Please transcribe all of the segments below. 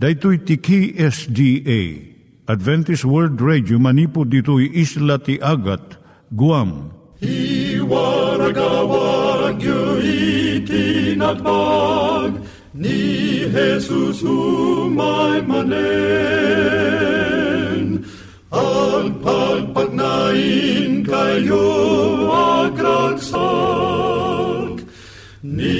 Daitui tiki SDA Adventist World Radio manipud ditui isla ti Agat Guam. I waragawag yu itinatpag ni Jesus umay manen ang pagpagnain kayo agkansak ni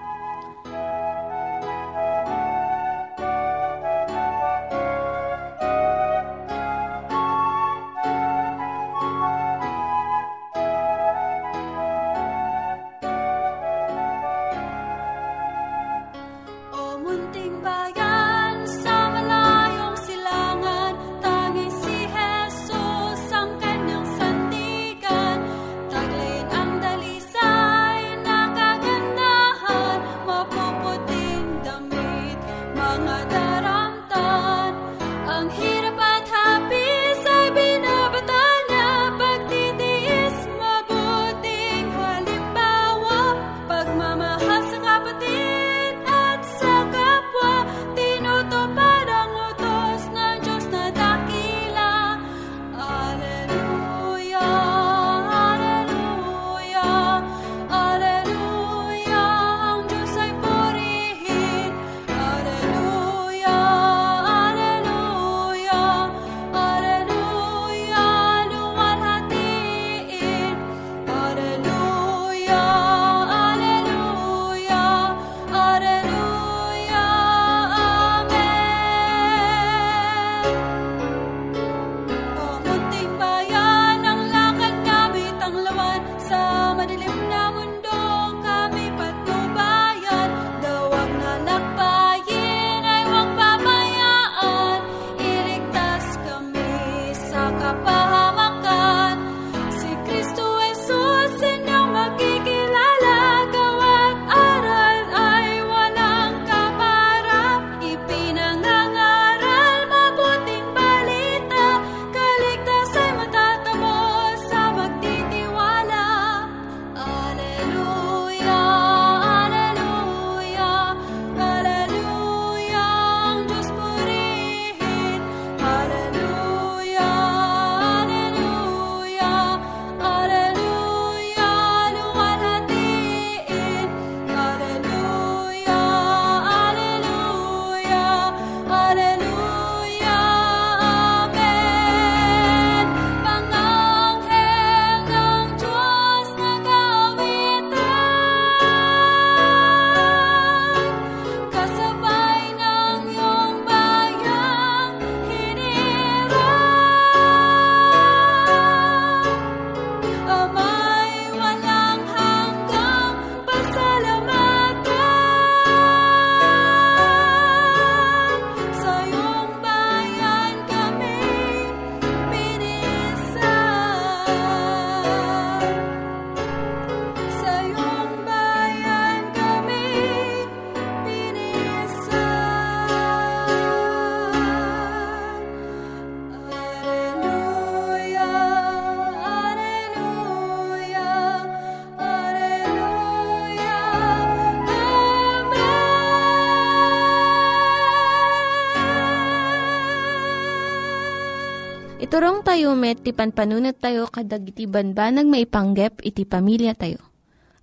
Iturong tayo met, ti panpanunat tayo kadag iti banbanag maipanggep iti pamilya tayo.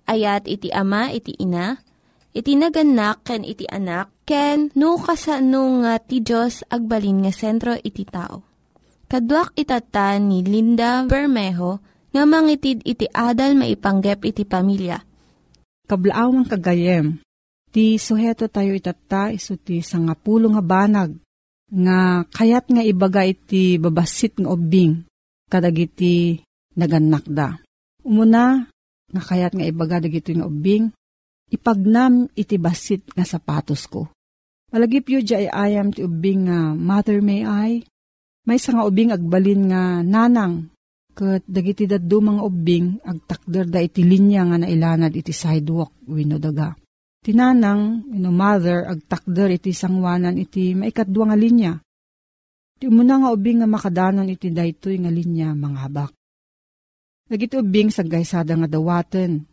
Ayat iti ama, iti ina, iti naganak, ken iti anak, ken no, kasano nga ti Diyos agbalin nga sentro iti tao. Kaduak itata ni Linda Bermejo nga mangitid iti adal maipanggep iti pamilya. Kablaawang kagayem, ti suheto tayo itata iso ti sangapulo nga banag nga kayat nga ibaga iti babasit nga ubing kadagiti naganak Umuna, nga kayat nga ibaga dagiti nga ubing, ipagnam iti basit nga sapatos ko. Malagip yu di ayam ti ubing nga mother may I, may nga ubing agbalin nga nanang, kat dagiti mga ubing agtakder da iti linya nga nailanad iti sidewalk wino daga. Tinanang, ino mother, agtakder iti sangwanan iti maikadwa nga linya. Ti umuna nga ubing nga makadanon iti daytoy nga linya mga habak. Nagiti ubing sa gaysada nga dawaten.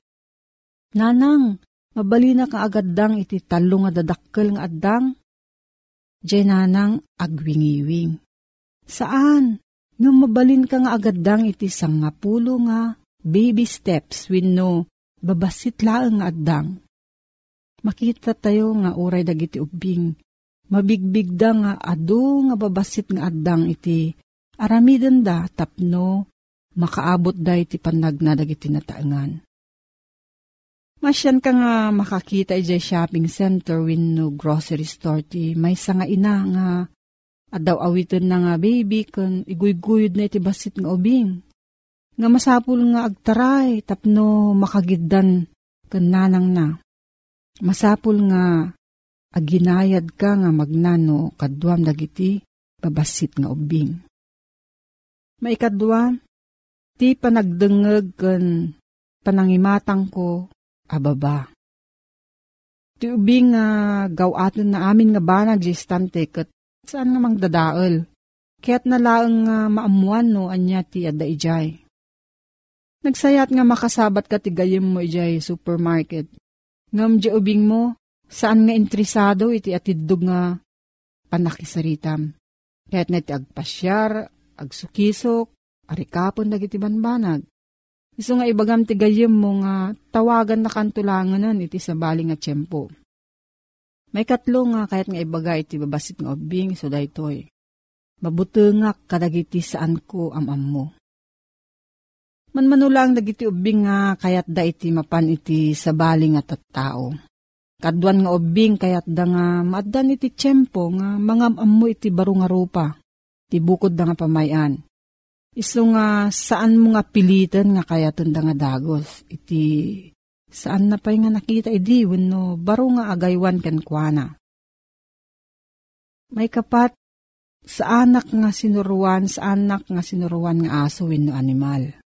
Nanang, mabalina ka agaddang iti talo nga dadakkel nga addang. Diyay nanang agwingiwing. Saan? Nga mabalin ka nga agaddang iti sangapulo nga baby steps when no babasit laang nga addang makita tayo nga uray dagiti ubing. Mabigbigda nga adu nga babasit nga addang iti aramiden da tapno makaabot da iti panag na dagiti nataangan. Masyan ka nga makakita iti shopping center when no grocery store ti may nga ina nga adaw awitin na nga baby kun iguygoyod na iti basit nga ubing. Nga masapul nga agtaray tapno makagiddan kun nanang na. Masapul nga aginayad ka nga magnano kadwam dagiti babasit nga ubing. Maikadwa, ti panagdengeg ken panangimatang ko ababa. Ti ubing nga gawaten na amin nga banag jistante ket saan nga mangdadaol. Kaya't nalaang nga maamuan no anya ti adda ijay. Nagsayat nga makasabat ka ti gayem mo ijay supermarket Ngam di ubing mo, saan nga intrisado iti atidog nga panakisaritam. Kaya't na iti agpasyar, agsukisok, arikapon dagiti banbanag. Iso nga ibagam ti gayem mo nga tawagan na kantulanganan iti sa bali nga tiyempo. May katlo nga kahit nga ibaga iti babasit nga ubing so daytoy. Mabutengak kadagiti saan ko amam mo. Manmanulang dagiti ubing nga kayat da iti mapan iti sabali nga tattao. Kadwan nga ubing kayat da nga maadan iti tiyempo nga mga ammo iti baro nga rupa. Ti bukod da nga pamayan. Iso nga saan mo nga pilitan nga kayaton da nga dagos. Iti saan na pa'y nga nakita idi no baro nga agaywan ken kuana. May kapat sa anak nga sinuruan, sa anak nga sinuruan nga aso wenno animal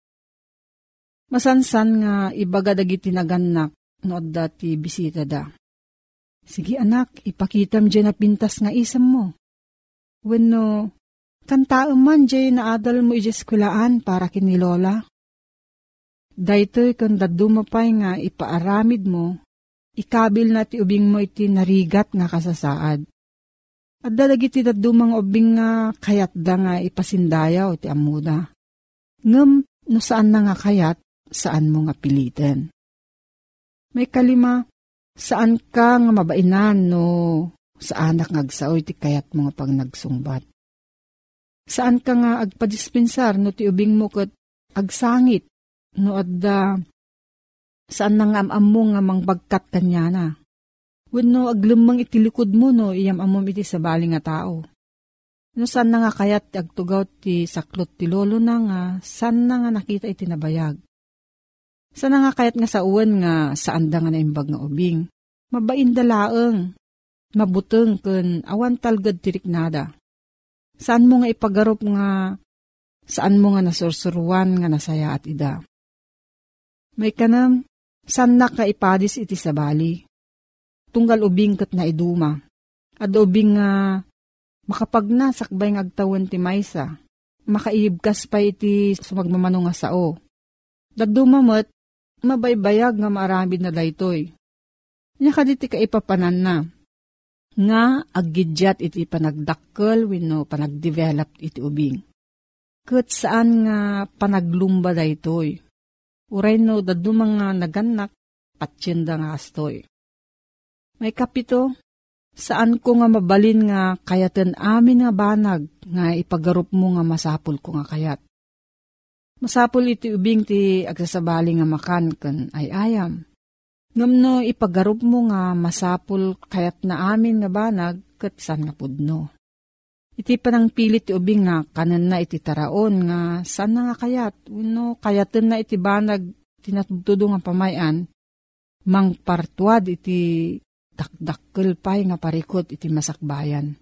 Masansan nga ibaga dagiti naganak no adda ti bisita da. Sige anak, ipakitam dyan na pintas nga isam mo. Wenno, kantaam man dyan na adal mo ijeskulaan para kini Lola. Daytoy kan dadumapay nga ipaaramid mo, ikabil na ti ubing mo iti narigat nga kasasaad. At dadagiti dadumang ubing nga kayat da nga ipasindayaw ti amuda. Ngem, no saan na nga kayat, saan mo nga pilitin. May kalima, saan ka nga mabainan no sa anak nga agsaoy ti kayat mo nga pag nagsungbat. Saan ka nga agpadispensar no ti ubing mo kat agsangit no adda saan nang amam mo nga mangbagkat kanya na. Wenno aglumang itilikod mo no iyam amom iti sa bali nga tao. No saan na nga kayat agtugaw ti saklot ti lolo na nga, saan na nga nakita iti nabayag. Sana nga kayat nga sa uwan nga saan da nga naimbag nga ubing. Mabain dalaeng, mabuteng ken awan talgad tirik nada. Saan mo nga ipagarop nga saan mo nga nasursuruan nga nasaya at ida. May kanam, saan na ka ipadis iti sa bali. Tunggal ubing kat na iduma. At ubing nga makapag sakbay nga agtawan ti maysa. Makaibkas pa iti sumagmamano nga sao. Dadumamot, mabaybayag nga marami na daytoy. Nya kaditi ka ipapanan na. Nga aggidyat iti panagdakkel wenno panagdevelop iti ubing. ket saan nga panaglumba da itoy. Uray no dadu mga naganak patsyenda nga astoy. May kapito, saan ko nga mabalin nga kayaten amin nga banag nga ipagarup mo nga masapul ko nga kayat. Masapul iti ubing ti agsasabali nga makan ken ay ayam. Ngam ipagarup mo nga masapul kayat na amin nga banag ket san nga pudno. Iti panang pilit ti ubing nga kanan na iti taraon nga saan na nga kayat. Uno, kayaten na iti banag tinatudo nga pamayan. Mang partuad iti dakdakkel pay nga parikot iti masakbayan.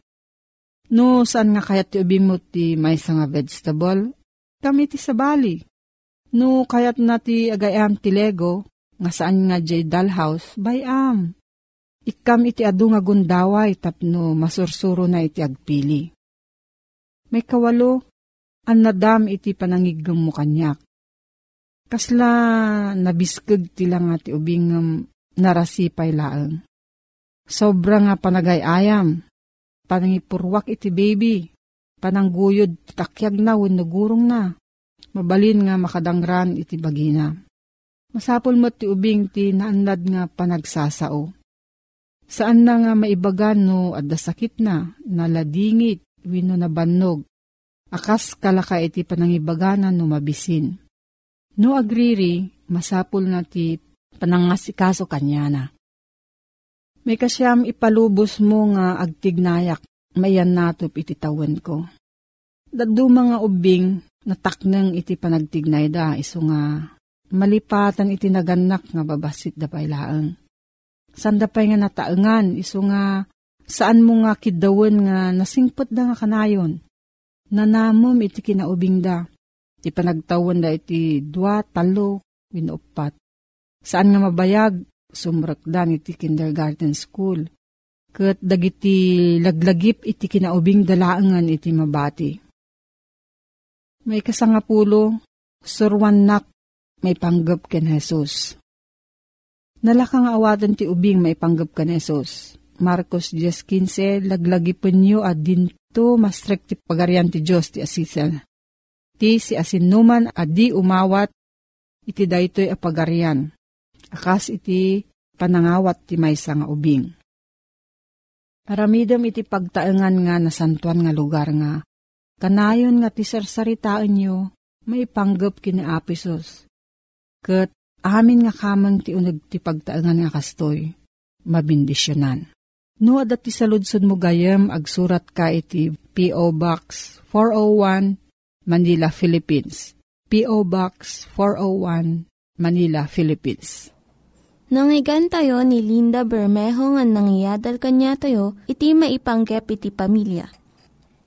No, saan nga kayat ti ubing mo ti may nga vegetable? Kami ti sabali. No, kayat na ti agayam ti lego, nga saan nga jay dalhouse, bayam. Ikam iti adu nga gundaway tapno masursuro na iti agpili. May kawalo, an nadam iti panangigam mo kanyak. Kasla nabiskag tila nga ti ubingam narasipay laang. Sobra nga panagayayam, panangipurwak iti baby, panangguyod takyag na wenno gurong na, mabalin nga makadangran iti bagina. Masapol mo ti ubing ti naanlad nga panagsasao. Saan na nga maibagan no adda sakit na, naladingit, wino na bannog, akas kalaka iti panangibaganan no mabisin. No agriri, masapul na ti panangasikaso kanya na. May kasyam ipalubos mo nga agtignayak, mayan natop iti tawen ko. Dadu mga ubing, nataknang iti panagtignay da, iso nga malipatan iti naganak nga babasit da pailaang. Sanda pa'y nga nataengan, iso nga Saan mo nga kidawan nga nasingpot da nga kanayon? Nanamom iti kinaubing da. Iti panagtawan da iti dua, talo, winupat. Saan nga mabayag? Sumrakdan iti kindergarten school. Kat dagiti laglagip iti kinaubing dalaangan iti mabati. May kasangapulo, surwan nak, may panggap ken Jesus. Nalakang awatan ti ubing may panggap ken Jesus Marcos 10.15, laglagipon nyo at dinto mastrek ti pagarian ti Diyos ti asisal. Ti si asinuman at di umawat, iti daytoy a pagarian. Akas iti panangawat ti maysa nga ubing. Paramidam iti pagtaengan nga nasantuan nga lugar nga, kanayon nga ti sarsaritaan nyo, may panggap kini Apisos. Kat amin nga kamang ti unag ti pagtaengan nga kastoy, mabindisyonan. No, dati sa ludsod mo gayam, agsurat ka iti P.O. Box 401, Manila, Philippines. P.O. Box 401, Manila, Philippines. Nangyigan tayo ni Linda Bermejo nga nangyadal kanya tayo, iti maipanggep iti pamilya.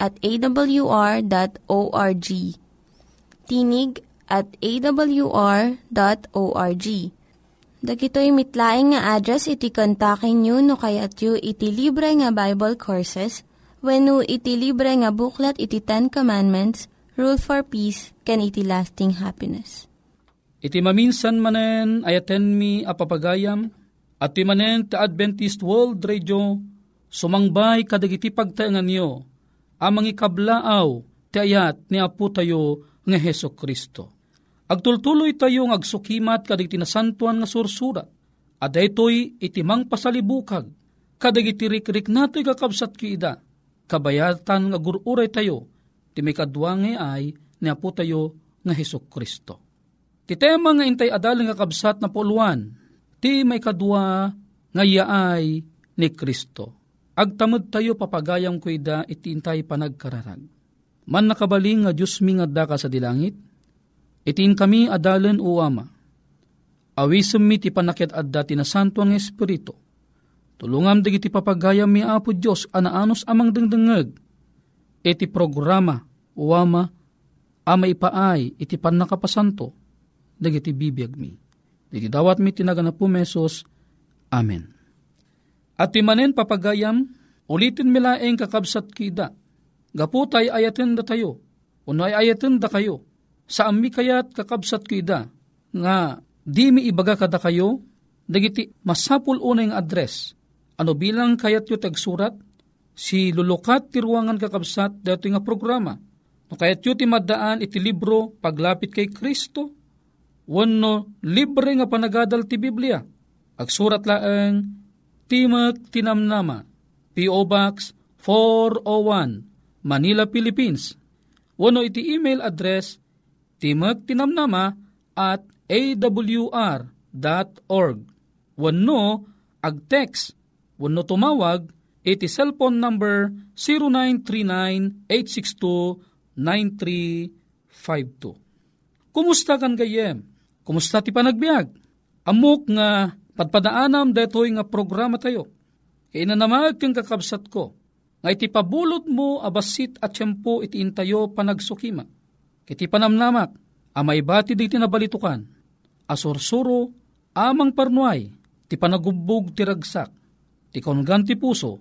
at awr.org. Tinig at awr.org Dagitoy mitlaing nga address iti kontakin nyo no kayat yu iti libre nga Bible Courses when no iti libre nga buklat iti Ten Commandments, Rule for Peace, can iti lasting happiness. Iti maminsan manen ayaten mi apapagayam at ti manen ti Adventist World Radio sumangbay kadagiti pagtaengan nyo amang ikablaaw ti ayat ni Apo tayo nga Heso Kristo Agtultuloy tayo ng agsukimat kadig tinasantuan nga sursurat. At ito'y itimang pasalibukag. Kadig itirikrik nato'y kakabsat kiida. Kabayatan nga gururay tayo. Ti may kadwangi ay ni Apo tayo nga Heso Kristo. Ti tema nga intay adal nga kabsat na puluan. Ti may kadwa nga yaay ni Kristo. Agtamad tayo papagayang kuida iti intay panagkararag. Man nakabaling nga Diyos mi nga daka sa dilangit, Itin kami adalan o ama. Awisem mi ti panakit adda ti nasanto ang Espiritu. Tulungam digiti papagayam mi apo Diyos anaanos amang dengdengeg. Iti programa o ama ama ipaay iti pan nakapasanto, dagiti bibiyag mi. Diti dawat mi tinaga na po mesos. Amen. At timanen papagayam, ulitin milaeng kakabsat kida. Gaputay ayaten da tayo, uno ay ayaten da kayo. Sa ami kayat kakabsat kida, nga di mi ibaga kada kayo, dagiti masapul una yung address. Ano bilang kayat yu tagsurat? Si lulukat ti ruangan kakabsat dato nga programa. No kayat yu ti maddaan iti libro paglapit kay Kristo, wano libre nga panagadal ti Biblia. Agsurat laeng Timog Tinamnama, P.O. Box 401, Manila, Philippines. Wano iti email address timagtinamnama at awr.org. Wano ag-text, wano tumawag, iti cellphone number 0939-862-9352. Kumusta kan gayem? Kumusta ti panagbiag? Amok nga padpadaanam detoy nga programa tayo. Kaya inanamag kang kakabsat ko, nga iti pabulot mo abasit at tiyempo iti intayo panagsukima. Kiti panamnamak, amay bati di tinabalitukan, asursuro, amang parnuay, ti panagubog ti ragsak, ti kaungan ti puso,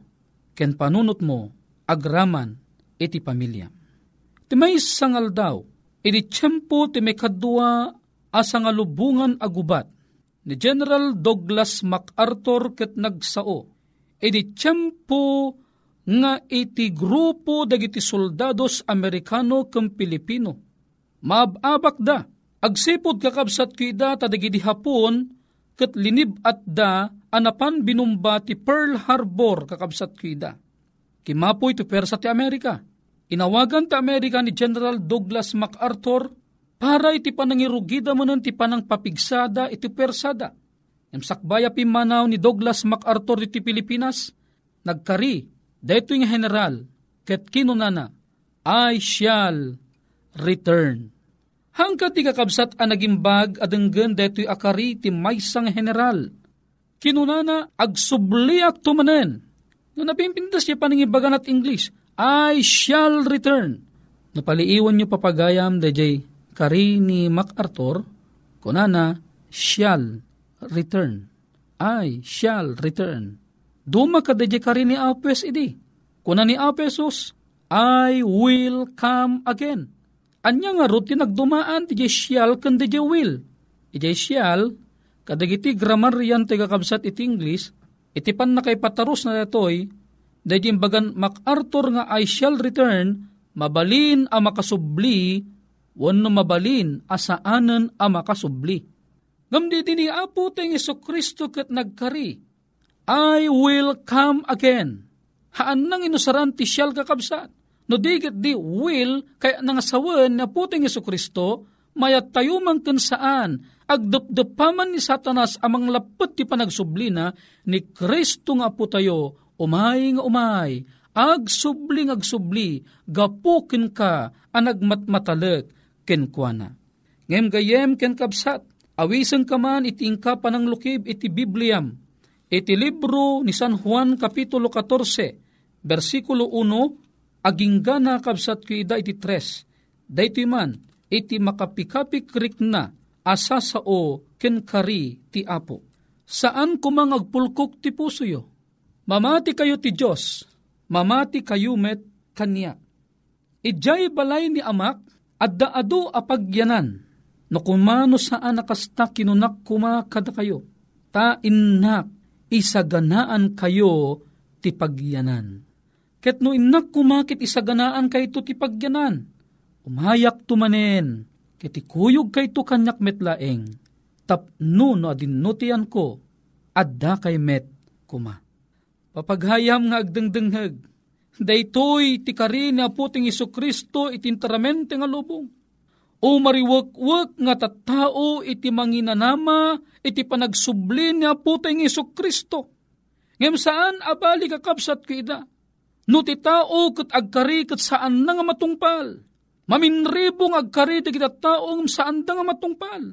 ken panunot mo, agraman, iti pamilya. Ti may sangal daw, iti tiyempo ti may kadua asangalubungan agubat, ni General Douglas MacArthur ket nagsao, iti tiyempo nga iti grupo dagiti soldados Amerikano kem Pilipino. Maababak da, agsipod kakabsat kida tadagiti hapon ket linib at da anapan binumba ti Pearl Harbor kakabsat kida. Kimapoy ti persa ti Amerika. Inawagan ti Amerika ni General Douglas MacArthur para iti panangirugida mo ti panang papigsada iti persada. Emsakbaya pimanaw ni Douglas MacArthur iti Pilipinas, nagkari, dito yung general, ket kinunana, I shall return. Hangkat ti kakabsat ang nagimbag adenggan deto'y akari ti maysang general. Kinunana agsubliak tumanen. No napimpindas siya panangibagan at English, I shall return. Napaliiwan niyo papagayam dayjay kari ni MacArthur, kunana shall return. I shall return. Duma ka dayjay kari ni Apes idi. Kuna ni Apesos, I will come again. Anya nga ro tinagdumaan ti shall kan di will. Iti shall, kadagiti grammar yan ti kakabsat iti English, iti pan na kay pataros na datoy, dahil bagan MacArthur nga I shall return, mabalin a makasubli, wano mabalin asaanan a makasubli. Gamdi din ni Apo tayong Iso Kristo kat nagkari, I will come again. Haan nang inusaran ti siyal kakabsat. No digit di will, kaya nangasawan na puting Iso Kristo, mayat tayo man saan, agdupdupaman ni Satanas amang lapot ti panagsublina, ni Kristo nga po tayo, umay nga umay, agsubli nga agsubli, gapukin ka, anagmatmatalag, kenkwana. Ngem gayem ken kabsat, awisang kaman iti ingka panang lukib iti Bibliam, iti libro ni San Juan Kapitulo 14, versikulo 1, agingga na kabsat ko ida iti tres, dayto man, iti makapikapikrik na, asa sao ken kari ti apo. Saan kumang agpulkok ti puso yo? Mamati kayo ti Diyos, mamati kayo met kanya. Ijay balay ni amak, adda ado apagyanan, no kumano saan nakasta kinunak kuma kada kayo. Ta innak, isaganaan kayo ti pagyanan Ket no innak kumakit isaganaan kay to ti pagyanan. Umayak tumanen, ket ikuyog kay to kanyak metlaeng. Tapno no adinutian ko, adda kay met kuma. Papaghayam nga agdengdengheg, daytoy ti kari ni aputing Iso Kristo itintaramente nga lubong. O mariwak-wak nga tattao iti manginanama iti panagsubli ni aputing Iso Kristo. Ngem saan abali kakabsat ko ida? No ti tao kat agkari kat saan na nga matungpal. Maminribong agkari ti kita taong saan na nga matungpal.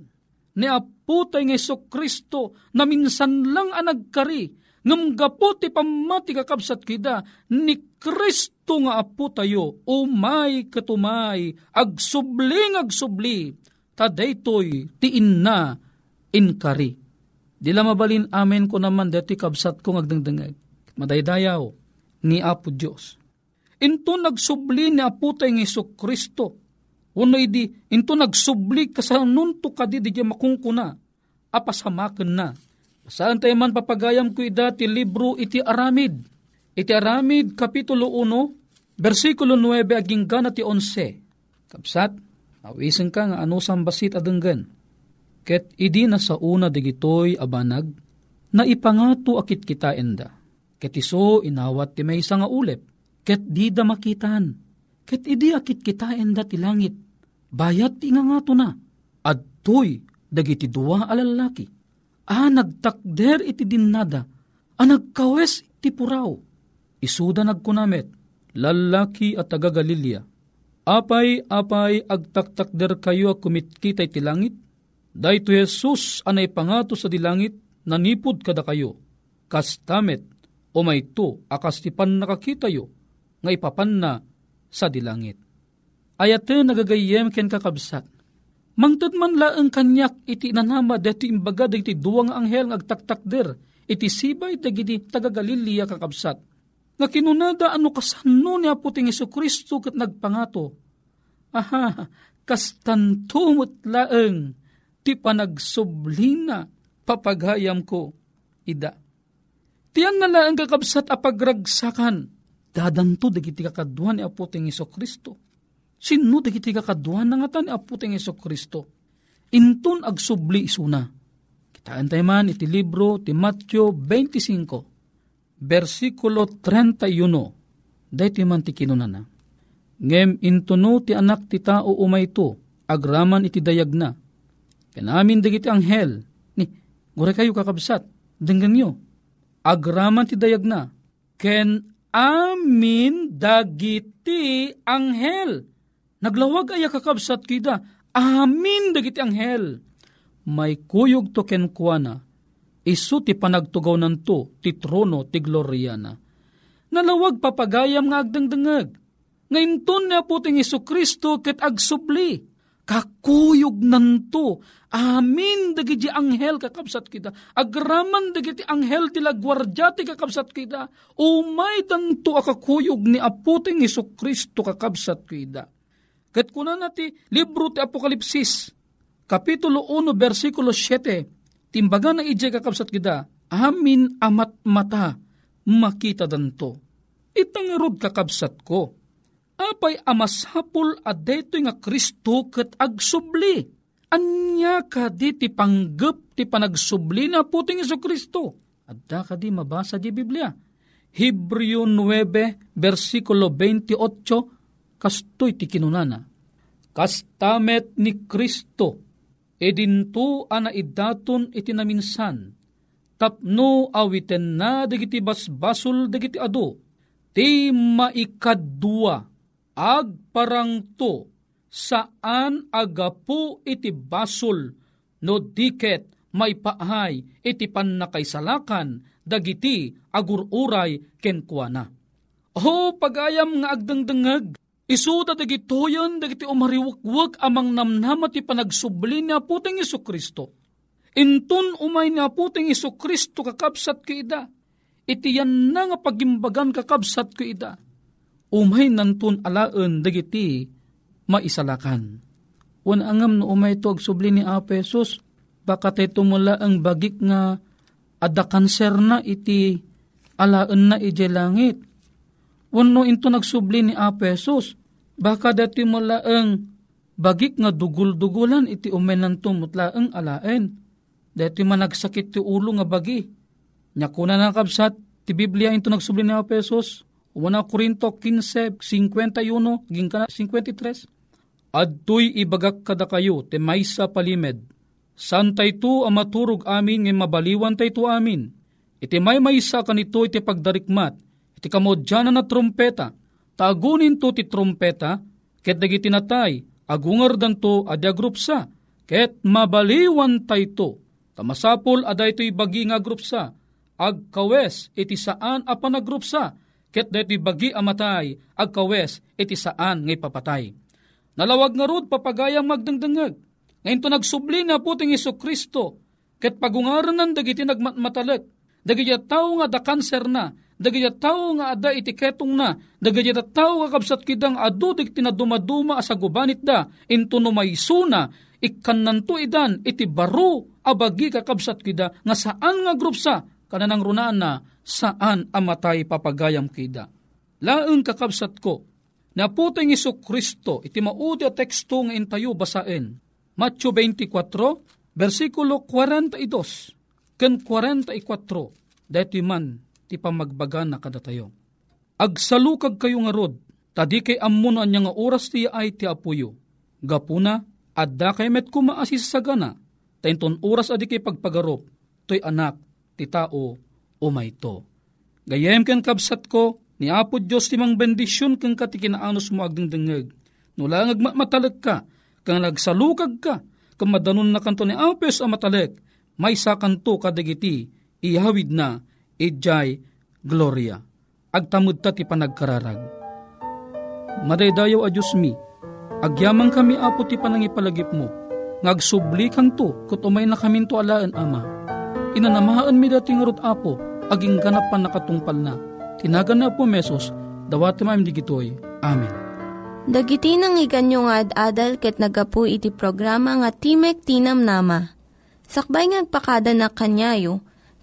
Ni apo tayo ng Kristo na minsan lang ang nagkari ngam gapo ti pamati kakabsat kida ni Kristo nga apo tayo, umay katumay, agsubling agsubli, ta daytoy tiin na inkari. Dila mabalin amen ko naman deti kabsat kong agdangdangag. Madaydayaw ni Apo Diyos. Into nagsubli ni Apo tayo ng Iso Kristo. Uno idi, into nagsubli kasanunto ka di di makungkuna. Apasamakan na. Saan tayo man papagayam ko ida ti libro iti aramid Iti Aramid, Kapitulo 1, versikulo 9, aging gana ti 11. Kapsat, awisin ka nga ano sambasit adenggan. Ket idi na sa una digitoy abanag, na ipangato akit kita enda. Ket iso inawat ti may nga ulep, ket di da makitan. Ket idi akit kita enda ti langit, bayat ti nga na. Adtoy, dagiti dua alalaki. Ah, nagtakder iti dinnada, ah, nagkawes ti puraw isuda nagkunamet, lalaki at taga Galilea. Apay, apay, agtaktakder kayo kumitkitay ti langit. Dahito Jesus anay pangato sa dilangit, nanipod kada kayo. Kastamet, o may to, akas ti pan nakakita yo, nga ipapan na sa dilangit. Ayate nagagayem ken kakabsat. Mangtad man laeng kanyak iti nanama deti imbaga iti duwang anghel ngagtaktakder iti sibay dagiti taga Galilea kakabsat nga kinunada ano kasano ni Aputing Iso Kristo kat nagpangato. Aha, kastantumot laeng ti panagsublina papagayam ko ida. Tiyan na laeng kakabsat apagragsakan, dadanto dagiti kakaduan ni Aputing Iso Kristo. Sino dagiti kakaduan na nga ni Aputing Iso Kristo? Intun agsubli isuna. Kitaan tayo man iti libro ti Matthew 25 versikulo 31, dayti man ti kinunana. Ngem intuno ti anak ti tao umay to, agraman iti dayag na. Kanamin dagiti anghel, ni, gure kayo kakabsat, denggan nyo, agraman ti dayag na, ken amin dagiti anghel. Naglawag aya kakabsat kita, amin dagiti anghel. May kuyog to ken kuana, isu ti panagtugaw nanto ti trono ti gloria na. Nalawag papagayam nga agdangdangag. Ngayon ton na po ting Isu Kristo ket agsubli. Kakuyog nanto. Amin dagiti anghel kakabsat kita. Agraman dagiti anghel ti lagwardya ti kakabsat kita. Umay tanto akakuyog ni aputing Isu Kristo kakabsat kita. Ket kuna na ti libro ti Apokalipsis, Kapitulo 1, versikulo 7, Timbaga na ijay kakabsat kita, amin amat mata, makita danto. Itangarod kakabsat ko. Apay amasapul at dito nga Kristo kat agsubli. Anya ka di ti panggap ti panagsubli na puting iso Kristo. Adda ka di mabasa di Biblia. Hebreo 9, versikulo 28, kastoy ti kinunana. Kastamet ni Kristo, edinto ana idaton iti naminsan, tapno awiten na dagiti basbasol dagiti ado, ti maikadua agparangto saan agapu iti basol no diket maipahay iti pannakaisalakan dagiti agururay kenkwana. O pagayam nga agdangdangag Isu da dagitoyan dagiti umariwakwak amang namnama ti panagsubli ni aputing Iso Kristo. Intun umay ni aputing Iso Kristo kakabsat ki ida. Iti yan na nga pagimbagan kakabsat ki ida. Umay nantun alaan dagiti maisalakan. Wan angam no umay to agsubli ni Apesos, baka tayo tumula ang bagik nga ada kanser na iti alaan na ije langit Wano into nagsubli ni Apesos, baka dati mo laeng bagik nga dugul-dugulan iti umenanto mutlaeng alaen. Dati man nagsakit ti ulo nga bagi. Nyakuna na kabsat, ti Biblia into nagsubli ni Apesos, Una Korinto 15, 51, ging ka 53. Adtoy ibagak kada kayo, te maysa palimed. San to ang maturog amin ng mabaliwan to amin. Iti may maysa kanito iti pagdarikmat, iti kamodyanan na trumpeta, tagunin to ti trumpeta, ket dagiti natay, agungar danto adya grupsa, ket mabaliwan tayto, tamasapol aday to'y bagi nga grupsa, agkawes iti saan apan agrupsa, ket deti bagi amatay, agkawes iti saan ngay papatay. Nalawag nga rod papagayang magdangdangag. Ngayon to nagsubli na puting Iso Kristo, ket pagungaranan dagiti nagmatmatalek, dagiti tao nga da kanser na, dagiti tao nga ada itiketong na, dagiti tao nga kabsat kidang adu digti na dumaduma asa gubanit da, into no may suna, ikkananto idan iti baro abagi kakabsat kida nga saan nga group sa kananang runaan na saan amatay papagayam kida. Laeng kakabsat ko, na puteng Iso Kristo iti maudi a teksto nga intayo basaen. Matthew 24, versikulo 42, ken 44, dati man ti pamagbaga na kadatayo. Agsalukag kayo nga rod, tadi kay ammo anya nga oras ti ay ti apuyo. Gapuna, adda kay met kumaasis sa gana, tainton oras adi kay pagpagarop, toy anak, ti tao, o mayto. Gayem ken kabsat ko, ni Apo Diyos ti mang bendisyon kang katikinaanos mo agdingdingeg. Nula ngagmatalag ka, kang nagsalukag ka, kang madanon na kanto ni Apes a matalek, may sakanto kadagiti, ihawid na, ijay, gloria. Agtamud ta ti panagkararag. Madaydayaw a Diyos mi, agyamang kami apo ti panangipalagip mo, ngagsubli kanto, kat umay na kami to alaan ama. Inanamaan mi dating rot apo, aging ganap pa nakatungpal na. Tinagan na po mesos, dawati maim digitoy. Amen. Dagiti nang iganyo nga ad-adal ket nagapu iti programa nga Timek Tinam Nama. Sakbay ngagpakada na kanyayo,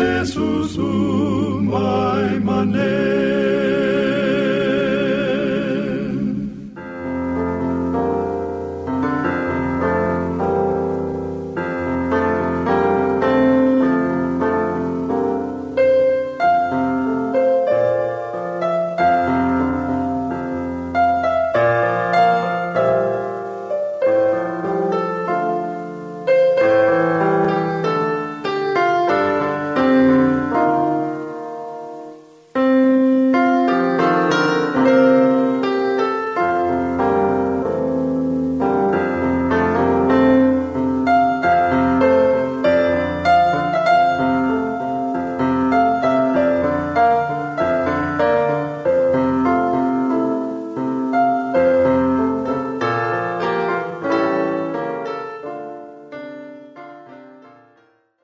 Jesusum mai manet.